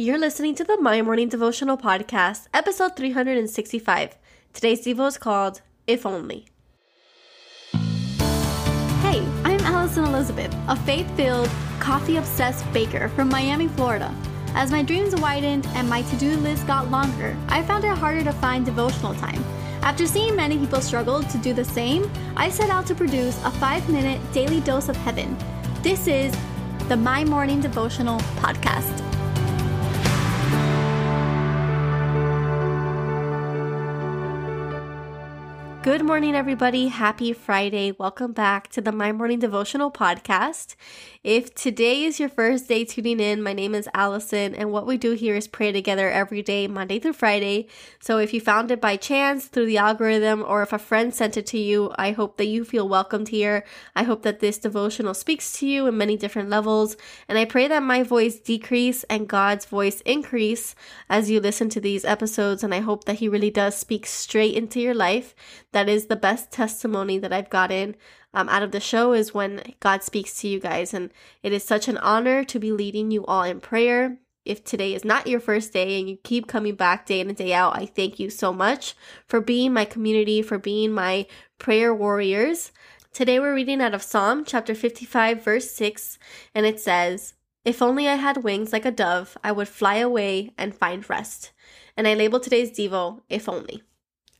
You're listening to the My Morning Devotional Podcast, episode 365. Today's Devo is called If Only. Hey, I'm Alison Elizabeth, a faith filled, coffee obsessed baker from Miami, Florida. As my dreams widened and my to do list got longer, I found it harder to find devotional time. After seeing many people struggle to do the same, I set out to produce a five minute daily dose of heaven. This is the My Morning Devotional Podcast. Good morning, everybody. Happy Friday. Welcome back to the My Morning Devotional Podcast. If today is your first day tuning in, my name is Alison, and what we do here is pray together every day, Monday through Friday. So if you found it by chance through the algorithm or if a friend sent it to you, I hope that you feel welcomed here. I hope that this devotional speaks to you in many different levels, and I pray that my voice decrease and God's voice increase as you listen to these episodes, and I hope that He really does speak straight into your life that is the best testimony that I've gotten um, out of the show is when God speaks to you guys. And it is such an honor to be leading you all in prayer. If today is not your first day and you keep coming back day in and day out, I thank you so much for being my community, for being my prayer warriors. Today we're reading out of Psalm chapter 55, verse 6, and it says, If only I had wings like a dove, I would fly away and find rest. And I label today's Devo, If Only.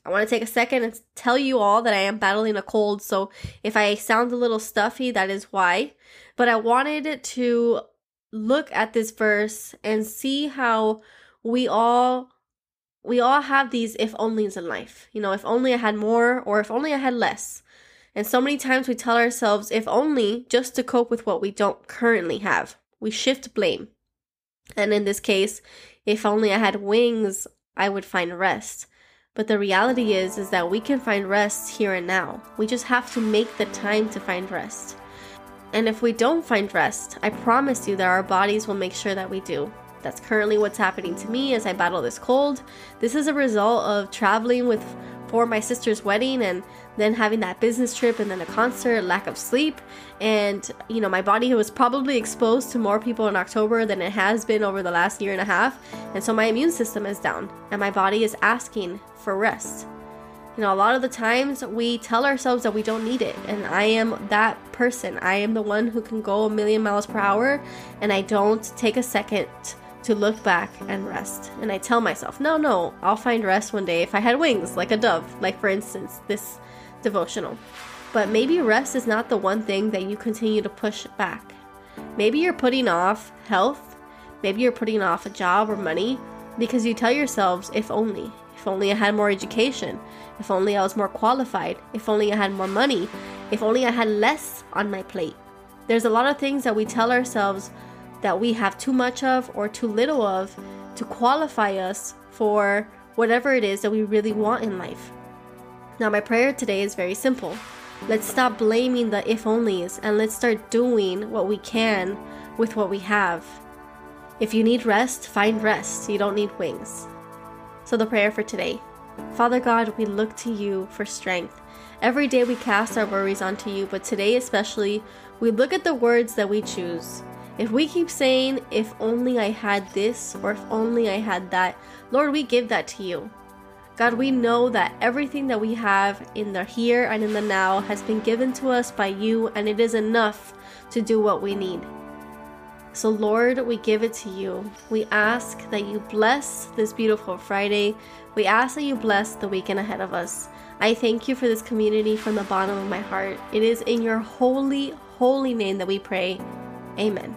I want to take a second and tell you all that I am battling a cold, so if I sound a little stuffy, that is why. But I wanted to look at this verse and see how we all we all have these if onlys in life. You know, if only I had more or if only I had less. And so many times we tell ourselves if only just to cope with what we don't currently have. We shift blame. And in this case, if only I had wings, I would find rest. But the reality is is that we can find rest here and now. We just have to make the time to find rest. And if we don't find rest, I promise you that our bodies will make sure that we do. That's currently what's happening to me as I battle this cold. This is a result of traveling with for my sister's wedding and then having that business trip and then a concert, lack of sleep, and you know, my body was probably exposed to more people in October than it has been over the last year and a half, and so my immune system is down and my body is asking for rest. You know, a lot of the times we tell ourselves that we don't need it, and I am that person. I am the one who can go a million miles per hour, and I don't take a second to look back and rest. And I tell myself, no, no, I'll find rest one day if I had wings, like a dove, like for instance, this devotional. But maybe rest is not the one thing that you continue to push back. Maybe you're putting off health, maybe you're putting off a job or money because you tell yourselves, if only, if only I had more education, if only I was more qualified, if only I had more money, if only I had less on my plate. There's a lot of things that we tell ourselves that we have too much of or too little of to qualify us for whatever it is that we really want in life. Now, my prayer today is very simple. Let's stop blaming the if onlys and let's start doing what we can with what we have. If you need rest, find rest. You don't need wings. So, the prayer for today Father God, we look to you for strength. Every day we cast our worries onto you, but today especially, we look at the words that we choose. If we keep saying, if only I had this or if only I had that, Lord, we give that to you. God, we know that everything that we have in the here and in the now has been given to us by you, and it is enough to do what we need. So, Lord, we give it to you. We ask that you bless this beautiful Friday. We ask that you bless the weekend ahead of us. I thank you for this community from the bottom of my heart. It is in your holy, holy name that we pray. Amen.